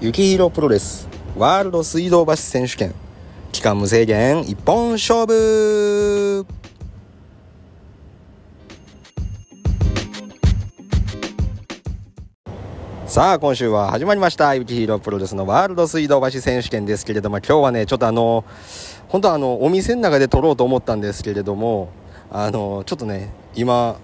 雪広プロレスワールド水道橋選手権期間無制限一本勝負。さあ今週は始まりました。雪広プロレスのワールド水道橋選手権ですけれども今日はねちょっとあの本当はあのお店の中で撮ろうと思ったんですけれどもあのちょっとね今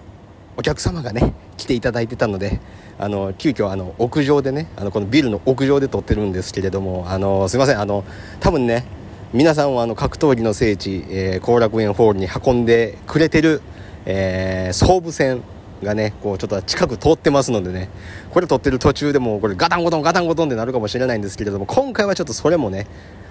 お客様がね来ていただいてたのであの急遽あの屋上でねあのこのビルの屋上で撮ってるんですけれどもあのすいませんあの多分ね皆さんはあの格闘技の聖地後、えー、楽園ホールに運んでくれてる、えー、総武線がねこうちょっと近く通ってますのでね。これ撮ってる途中でもこれガタンゴトンガタンゴトンってなるかもしれないんですけれども今回はちょっとそれもね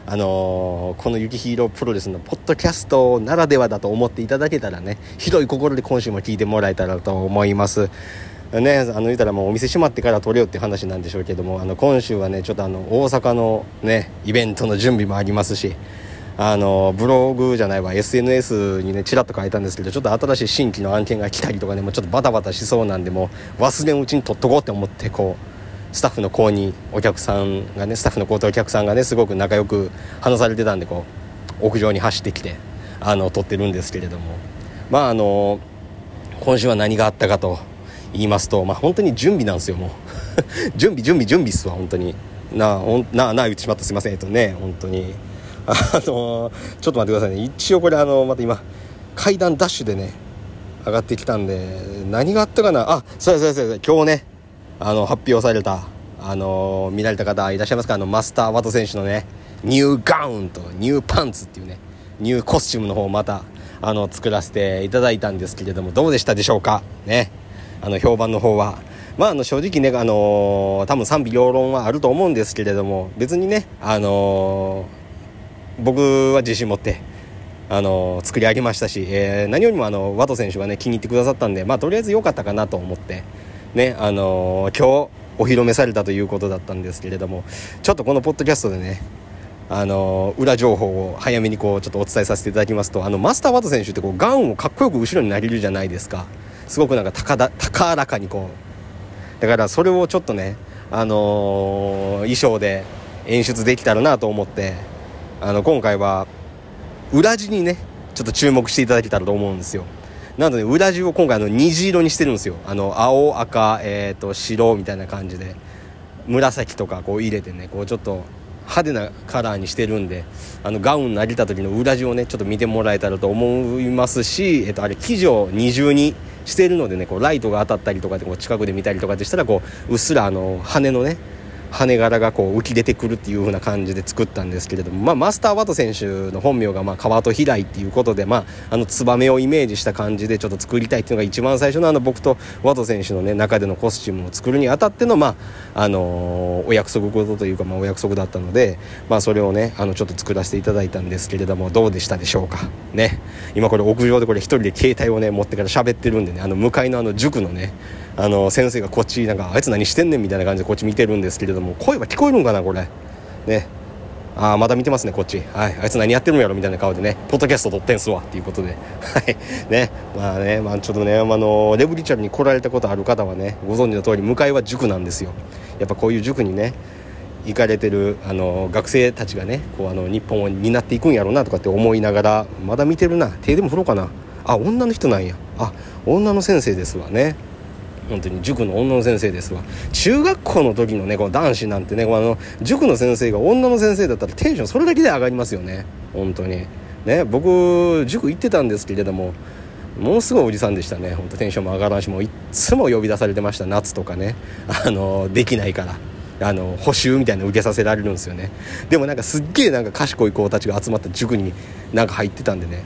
あのー、この雪ヒーロープロレスのポッドキャストならではだと思っていただけたらね広い心で今週も聞いてもらえたらと思います。ねあの言うたらもうお店閉まってから撮れよって話なんでしょうけどもあの今週はねちょっとあの大阪のねイベントの準備もありますしあのブログじゃないわ SNS にねちらっと書いたんですけどちょっと新しい新規の案件が来たりとかねもうちょっとバタバタしそうなんでもう忘れんうちに撮っとこうって思ってこうスタッフの子にお客さんがねスタッフの子とお客さんがねすごく仲良く話されてたんでこう屋上に走ってきてあの撮ってるんですけれども。まああの今週は何があったかと言いますと、まあ、本当に準備なんですよもう。準備準備準備っすわ本当に。なあなあなあ言ってしまったすいませんえっとね本当に。あのちょっと待ってくださいね。一応これあのまた今階段ダッシュでね上がってきたんで何があったかな？あそうやそうやそう今日ねあの発表されたあの見られた方いらっしゃいますか？あのマスター・ワト選手のねニューガウンとニューパンツっていうねニューコスチュームの方をまたあの作らせていただいたんですけれどもどうでしたでしょうか？ね。あの評判の方は。まあ、あの正直ね、あのー、多分賛否両論はあると思うんですけれども別にね、あのー、僕は自信持ってあの作り上げましたし、えー、何よりもあのワト選手がね気に入ってくださったんで、まあ、とりあえず良かったかなと思って、ねあのー、今日お披露目されたということだったんですけれどもちょっとこのポッドキャストでねあの裏情報を早めにこうちょっとお伝えさせていただきますとあのマスター・ワト選手ってこうガウンをかっこよく後ろに投げるじゃないですか。すごくなんか高だ高らかにこうだからそれをちょっとねあの、衣装で演出できたらなと思ってあの今回は裏地にねちょっと注目していただけたらと思うんですよ。なので裏地を今回の虹色にしてるんですよ。あの青赤、えーと、白みたいな感じで。紫とかこう入れてねこうちょっと派手なカラーにしてるんであのガウン投げた時の裏地をねちょっと見てもらえたらと思いますし、えっと、あれ生地を二重にしてるのでねこうライトが当たったりとかでこう近くで見たりとかでしたらこううっすらあの羽のね羽柄がこう浮き出てくるっていう風な感じで作ったんですけれども、まあ、マスター・ワト選手の本名がまあ川戸平井っていうことで、まあ、あのツバメをイメージした感じでちょっと作りたいっていうのが一番最初のあの僕とワト選手の、ね、中でのコスチュームを作るにあたっての、まああのー、お約束事というか、まあ、お約束だったので、まあ、それをねあのちょっと作らせていただいたんですけれどもどうでしたでしょうか？ね。今これ屋上でこれ一人で携帯をね持ってから喋ってるんでねあの向かいのあの塾のねあの先生がこっちなんかあいつ何してんねんみたいな感じでこっち見てるんですけれども声は聞こえるんかなこれ。ね。ああまだ見てますねこっち。はい。あいつ何やってるんやろみたいな顔でね。ポッドキャスト撮ってんすわっていうことで。はい。ね。まあねまあちょっとねあのレブリチャルに来られたことある方はねご存知の通り向かいは塾なんですよ。やっぱこういう塾にね行かれてるあの学生たちがねこうあの日本を担っていくんやろうなとかって思いながらまだ見てるな。手でも振ろうかな。あ女の人なんや。あ女の先生ですわね。本当に塾の女の先生ですわ。中学校の時のねこの男子なんてねこの塾の先生が女の先生だったらテンションそれだけで上がりますよね。本当に。ね僕塾行ってたんですけれどもものすごいおじさんでしたね。本当テンションも上がらんしもういっつも呼び出されてました夏とかね。あのできないから。あの補習みたいなの受けさせられるんですよね。でもなんかすっげえなんか賢い子たちが集まった塾になんか入ってたんでね。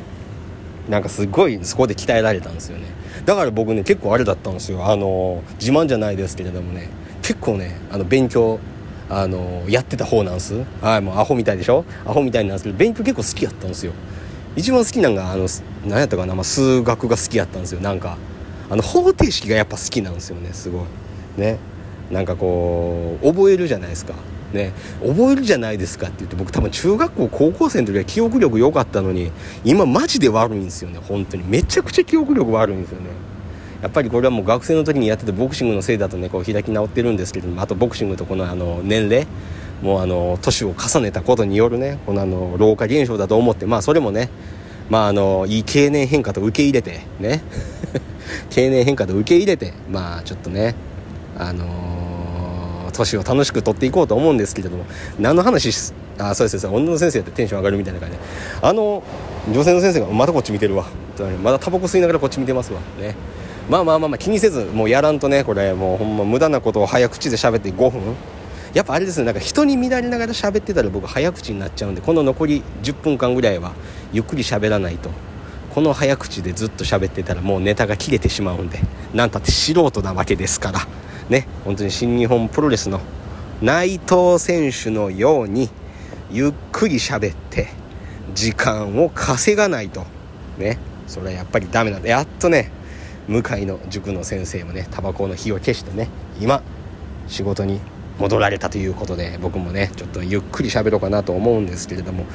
なんかすごいそこで鍛えられたんですよね。だから僕ね結構あれだったんですよ。あの自慢じゃないですけれどもね。結構ねあの勉強あのやってた方なんす。はいもうアホみたいでしょ？アホみたいなんですけど勉強結構好きやったんですよ。一番好きなんがあの何やったかな、まあ、数学が好きやったんですよ。なんかあの方程式がやっぱ好きなんですよねすごい。ね。なんかこう覚えるじゃないですか。ね覚えるじゃないですかって言って僕多分中学校高校生の時は記憶力良かったのに今マジで悪いんですよね本当に。めちゃくちゃ記憶力悪いんですよね。やっぱりこれはもう学生の時にやってたボクシングのせいだとねこう開き直ってるんですけどもあとボクシングとこのあの年齢もうあの年を重ねたことによるねこのあの老化現象だと思ってまあそれもねまああのいい経年変化と受け入れてね。経年変化と受け入れてまあちょっとねあの年を楽しく取っていこうと思うんですけれども何の話あそうですそう女の先生ってテンション上がるみたいな感じであの女性の先生がまたこっち見てるわ。まだタバコ吸いながらこっち見てますわ。ね。まあまあまあまあ気にせずもうやらんとねこれもうほんま無駄なことを早口で喋って5分。やっぱあれですね。なんか人に見られながら喋ってたら僕早口になっちゃうんでこの残り10分間ぐらいはゆっくり喋らないと。この早口でずっと喋ってたらもうネタが切れてしまうんでなんたって素人なわけですから。ね本当に新日本プロレスの内藤選手のようにゆっくり喋って時間を稼がないと。ねそれはやっぱりダメなんでやっとね向かいの塾の先生もねタバコの火を消してね今仕事に戻られたということで僕もねちょっとゆっくり喋ろうかなと思うんですけれども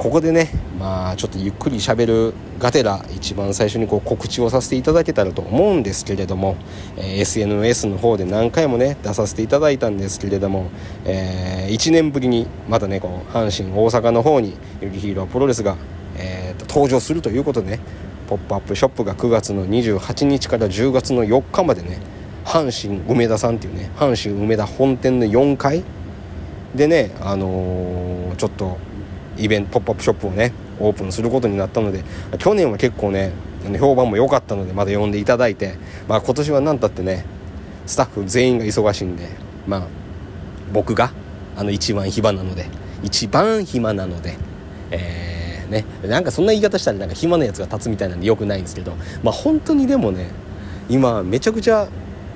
ここでねまあちょっとゆっくり喋るがてら一番最初にこう告知をさせていただけたらと思うんですけれども、えー、SNS の方で何回もね出させていただいたんですけれども、えー、1年ぶりにまたねこう阪神大阪の方にユキヒーロープロレスが、えー、登場するということでねポップアップショップが9月の28日から10月の4日までね阪神梅田さんっていうね阪神梅田本店の4階でねあのー、ちょっとイベントポップアップショップをねオープンすることになったので去年は結構ね評判も良かったのでまだ呼んでいただいて、まあ、今年は何たってねスタッフ全員が忙しいんでまあ僕があの一番暇なので一番暇なのでえーねなんかそんな言い方したらなんか暇なやつが立つみたいなんでよくないんですけどまあ本当にでもね今めちゃくちゃ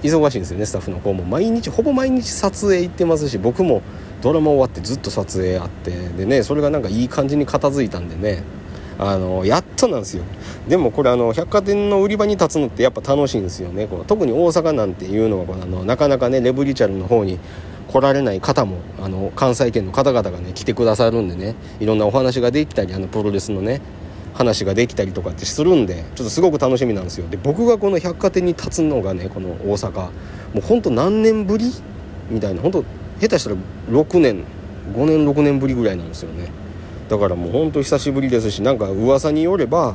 忙しいんですよねスタッフの子も。毎日ほぼ毎日撮影行ってますし僕もドラマ終わってずっと撮影あってでねそれがなんかいい感じに片付いたんでねあのやっとなんですよ。でもこれあの百貨店の売り場に立つのってやっぱ楽しいんですよね。この特に大阪なんていうのはこのあのなかなかねレブリチャルの方に来られない方もあの関西圏の方々がね来てくださるんでねいろんなお話ができたりあのプロレスのね話ができたりとかってするんでちょっとすごく楽しみなんですよ。で僕がこの百貨店に立つのがねこの大阪もうほんと何年ぶりみたいな本当下手したら6年5年6年ぶりぐらいなんですよね。だからもうほんと久しぶりですしなんか噂によれば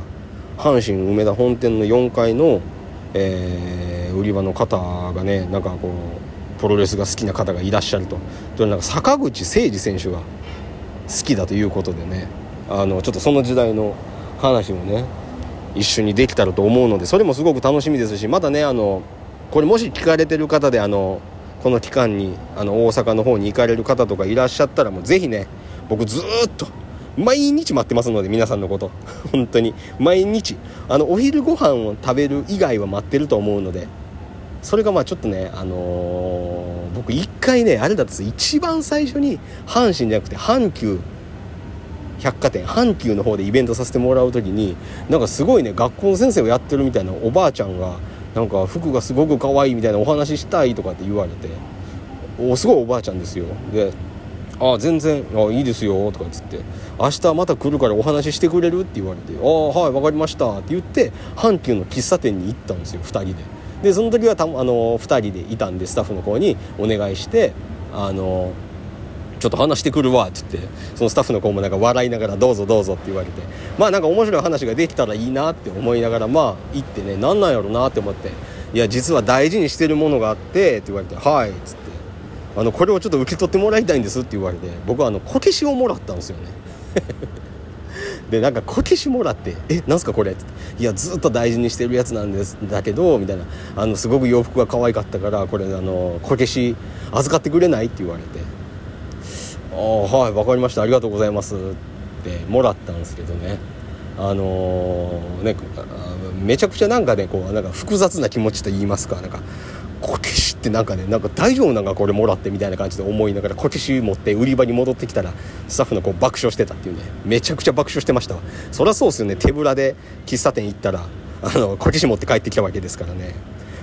阪神梅田本店の4階の、えー、売り場の方がねなんかこうプロレスが好きな方がいらっしゃると。なんか坂口誠二選手が好きだということでねあのちょっとその時代の話もね一緒にできたらと思うのでそれもすごく楽しみですしまたねあのこれもし聞かれてる方であのこの期間にあの大阪の方に行かれる方とかいらっしゃったらもうぜひね僕ずっと毎日待ってますので皆さんのこと。本当に。毎日。あのお昼ご飯を食べる以外は待ってると思うのでそれがまあちょっとね、あのー、僕一回ねあれだったんです一番最初に阪神じゃなくて阪急百貨店阪急の方でイベントさせてもらう時になんかすごいね学校の先生をやってるみたいなおばあちゃんがなんか服がすごく可愛いみたいなお話ししたいとかって言われておすごいおばあちゃんですよで「あ全然あいいですよ」とかっつって「明日また来るからお話ししてくれる?」って言われて「ああはい分かりました」って言って阪急の喫茶店に行ったんですよ2人で。でその時はたあの2人でいたんでスタッフの子にお願いしてあのちょっと話してくるわっつって。そのスタッフの子もなんか笑いながらどうぞどうぞって言われて。まあなんか面白い話ができたらいいなって思いながらまあ行ってね何なんやろうなって思って。いや実は大事にしてるものがあってって言われてはいっつって。あのこれをちょっと受け取ってもらいたいんですって言われて。僕はあのこけしをもらったんですよね。でなんかこけしもらって「えなんすかこれ」って「いやずっと大事にしてるやつなんですだけど」みたいな。あのすごく洋服が可愛かったからこれあのこけし預かってくれない？って言われて「はい分かりました。ありがとうございます」ってもらったんですけどね。あのー、ねめちゃくちゃなんかねこうなんか複雑な気持ちと言いますかなんかこけしってなんかねなんか大丈夫なんかこれもらってみたいな感じで思いながらこけし持って売り場に戻ってきたらスタッフの子爆笑してたっていうね。めちゃくちゃ爆笑してましたわ。そりゃそうっすよね。手ぶらで喫茶店行ったらあのこけし持って帰ってきたわけですからね。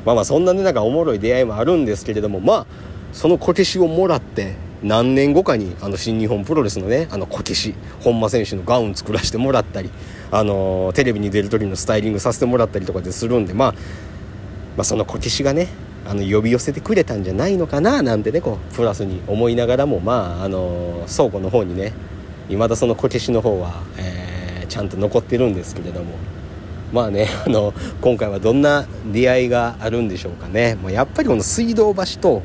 まあまあそんなねなんかおもろい出会いもあるんですけれどもまあそのこけしをもらって何年後かにあの新日本プロレスのねあのこけし本間選手のガウン作らせてもらったりあのテレビに出る時のスタイリングさせてもらったりとかでするんでまあまあ、そのこけしがねあの呼び寄せてくれたんじゃないのかななんてねこうプラスに思いながらもまああの倉庫の方にね未だそのこけしの方は、えー、ちゃんと残ってるんですけれどもまあねあの今回はどんな出会いがあるんでしょうかね。もうやっぱりこの水道橋と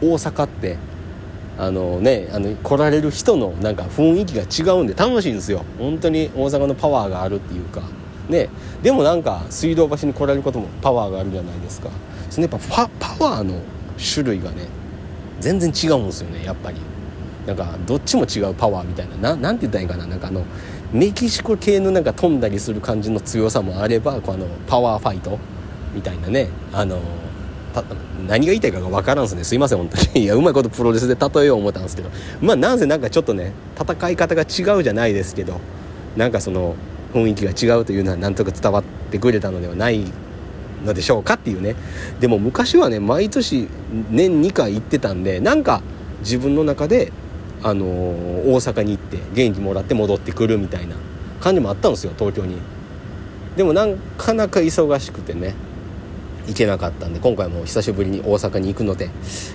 大阪ってあのねあの来られる人のなんか雰囲気が違うんで楽しいんですよ。本当に大阪のパワーがあるっていうか。ね。でもなんか水道橋に来られることもパワーがあるじゃないですか。そのやっぱパワーの種類がね全然違うんですよねやっぱり。なんかどっちも違うパワーみたいな。なて言ったらいいかな。なんかあのメキシコ系のなんか飛んだりする感じの強さもあればこのパワーファイトみたいなね。あの何が言いたいかが分からんすね。すいません本当に。いやうまいことプロレスで例えよう思ったんですけど。まあなんせなんかちょっとね戦い方が違うじゃないですけどなんかその雰囲気が違うというのはなんとか伝わってくれたのではないのでしょうかっていうね。でも昔はね毎年年2回行ってたんでなんか自分の中であのー、大阪に行って元気もらって戻ってくるみたいな感じもあったんですよ東京に。でもなかなか忙しくてね。行けなかったんで今回も久しぶりに大阪に行くので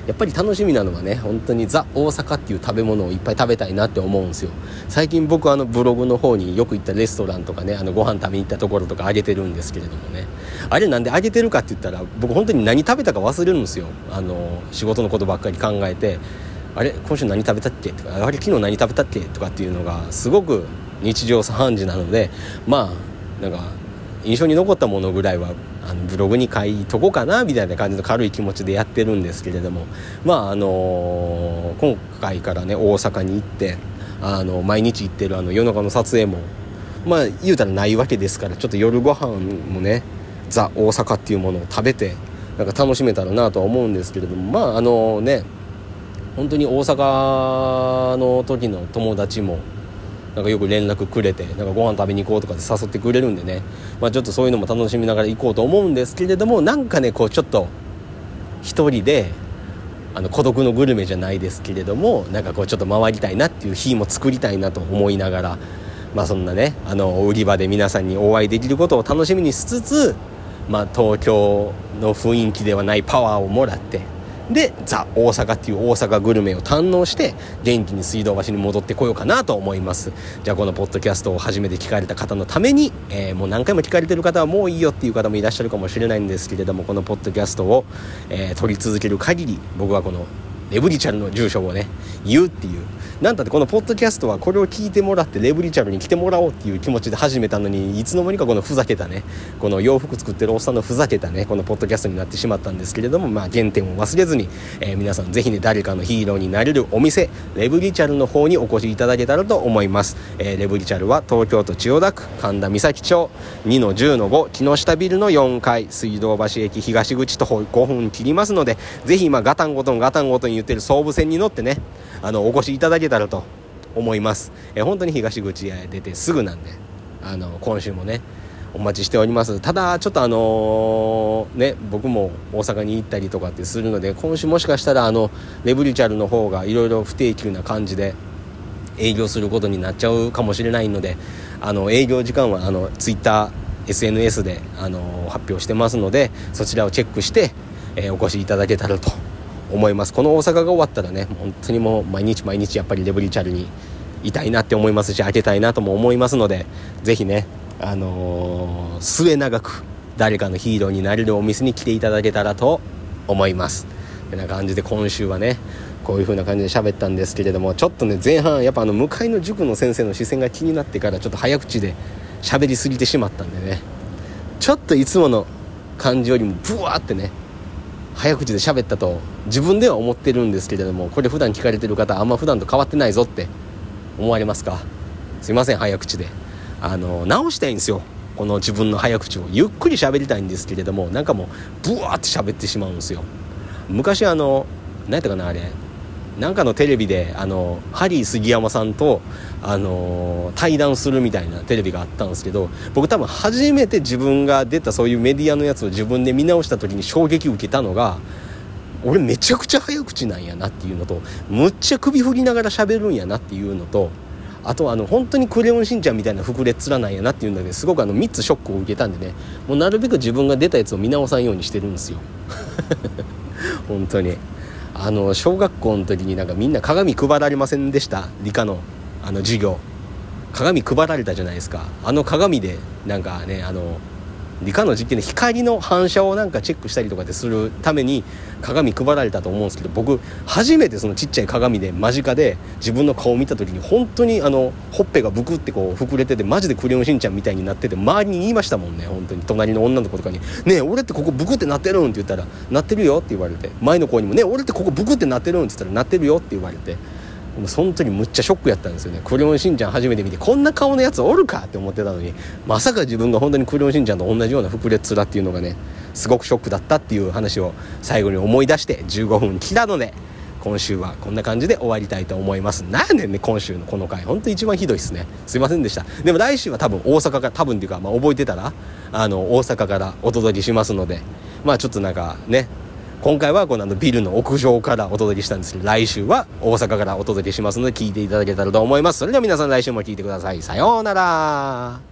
やっぱり楽しみなのはね本当にザ大阪っていう食べ物をいっぱい食べたいなって思うんですよ。最近僕あのブログの方によく行ったレストランとかねあのご飯食べに行ったところとかあげてるんですけれどもね。あれなんであげてるかって言ったら僕本当に何食べたか忘れるんですよ。あの仕事のことばっかり考えてあれ今週何食べたっけ？とかあれ昨日何食べたっけ？とかっていうのがすごく日常茶飯事なのでまあなんか印象に残ったものぐらいはあのブログに書いとこうかなみたいな感じの軽い気持ちでやってるんですけれども。まああのー、今回からね大阪に行ってあの毎日行ってるあの夜中の撮影もまあ言うたらないわけですからちょっと夜ご飯もねザ大阪っていうものを食べてなんか楽しめたらなとは思うんですけれども。まああのね本当に大阪の時の友達もなんかよく連絡くれてなんかご飯食べに行こうとかで誘ってくれるんでね、まあ、ちょっとそういうのも楽しみながら行こうと思うんですけれどもなんかねこうちょっと一人であの孤独のグルメじゃないですけれどもなんかこうちょっと回りたいなっていう日も作りたいなと思いながらまあそんなねあの売り場で皆さんにお会いできることを楽しみにしつつまあ東京の雰囲気ではないパワーをもらってでザ・大阪っていう大阪グルメを堪能して元気に水道橋に戻ってこようかなと思います。じゃあこのポッドキャストを初めて聞かれた方のために、えー、もう何回も聞かれてる方はもういいよっていう方もいらっしゃるかもしれないんですけれどもこのポッドキャストを、えー、撮り続ける限り僕はこのレブリチャルの住所をね言うっていう。なんだってこのポッドキャストはこれを聞いてもらってレブリチャルに来てもらおうっていう気持ちで始めたのにいつの間にかこのふざけたねこの洋服作ってるおっさんのふざけたねこのポッドキャストになってしまったんですけれどもまあ原点を忘れずに、えー、皆さんぜひね誰かのヒーローになれるお店レブリチャルの方にお越しいただけたらと思います、えー、レブリチャルは東京都千代田区神田三崎町2-10-5木下ビルの4階水道橋駅東口と5分切りますのでぜひ今ガタンゴトンガタンゴトン言ってる総武線に乗ってねあのお越しいただけたらと思います、え本当に東口へ出てすぐなんであの今週もねお待ちしております。ただちょっとあのー、ね僕も大阪に行ったりとかってするので今週もしかしたらあのレブリチャルの方がいろいろ不定休な感じで営業することになっちゃうかもしれないのであの営業時間はあのツイッター SNS であの発表してますのでそちらをチェックして、えー、お越しいただけたらと思います。この大阪が終わったらね本当にもう毎日毎日やっぱりレブリチャルにいたいなって思いますし開けたいなとも思いますので是非ねあのー、末永く誰かのヒーローになれるお店に来ていただけたらと思います。てな感じで今週はねこういう風な感じで喋ったんですけれどもちょっとね前半やっぱあの向かいの塾の先生の視線が気になってからちょっと早口で喋りすぎてしまったんでね。ちょっといつもの感じよりもブワーってね早口で喋ったと自分では思ってるんですけれどもこれ普段聞かれてる方あんま普段と変わってないぞって思われますか？すいません早口で。あの直したいんですよ。この自分の早口を。ゆっくり喋りたいんですけれどもなんかもうブワーって喋ってしまうんですよ。昔あの何やったかなあれ。なんかのテレビであのハリー杉山さんとあの対談するみたいなテレビがあったんですけど僕多分初めて自分が出たそういうメディアのやつを自分で見直した時に衝撃を受けたのが俺めちゃくちゃ早口なんやなっていうのとむっちゃ首振りながら喋るんやなっていうのとあとあの本当にクレヨンしんちゃんみたいな膨れっ面なんやなっていうんだけどすごくあの3つショックを受けたんでねもうなるべく自分が出たやつを見直さんようにしてるんですよ。本当に。あの小学校の時になんかみんな鏡配られませんでした？理科のあの授業。鏡配られたじゃないですか。あの鏡でなんかねあの理科の実験で光の反射をなんかチェックしたりとかでするために鏡配られたと思うんですけど僕初めてそのちっちゃい鏡で間近で自分の顔を見た時に本当にあのほっぺがブクってこう膨れててマジでクレヨンしんちゃんみたいになってて周りに言いましたもんね本当に隣の女の子とかに「ねえ俺ってここブクってなってるん?」って言ったら「なってるよ」って言われて前の子にも「ねえ俺ってここブクってなってるん?」って言ったら「なってるよ」って言われて。もうその時むっちゃショックやったんですよね。クレヨンしんちゃん初めて見てこんな顔のやつおるかって思ってたのにまさか自分が本当にクレヨンしんちゃんと同じような膨れ面っていうのがねすごくショックだったっていう話を最後に思い出して15分来たので今週はこんな感じで終わりたいと思います。なんでね今週のこの回ほんと一番ひどいっすね。すいませんでした。でも来週は多分大阪から多分っていうか、まあ、覚えてたらあの大阪からお届けしますのでまあちょっとなんかね今回はこのあのビルの屋上からお届けしたんですけど、来週は大阪からお届けしますので聞いていただけたらと思います。それでは皆さん来週も聞いてください。さようなら。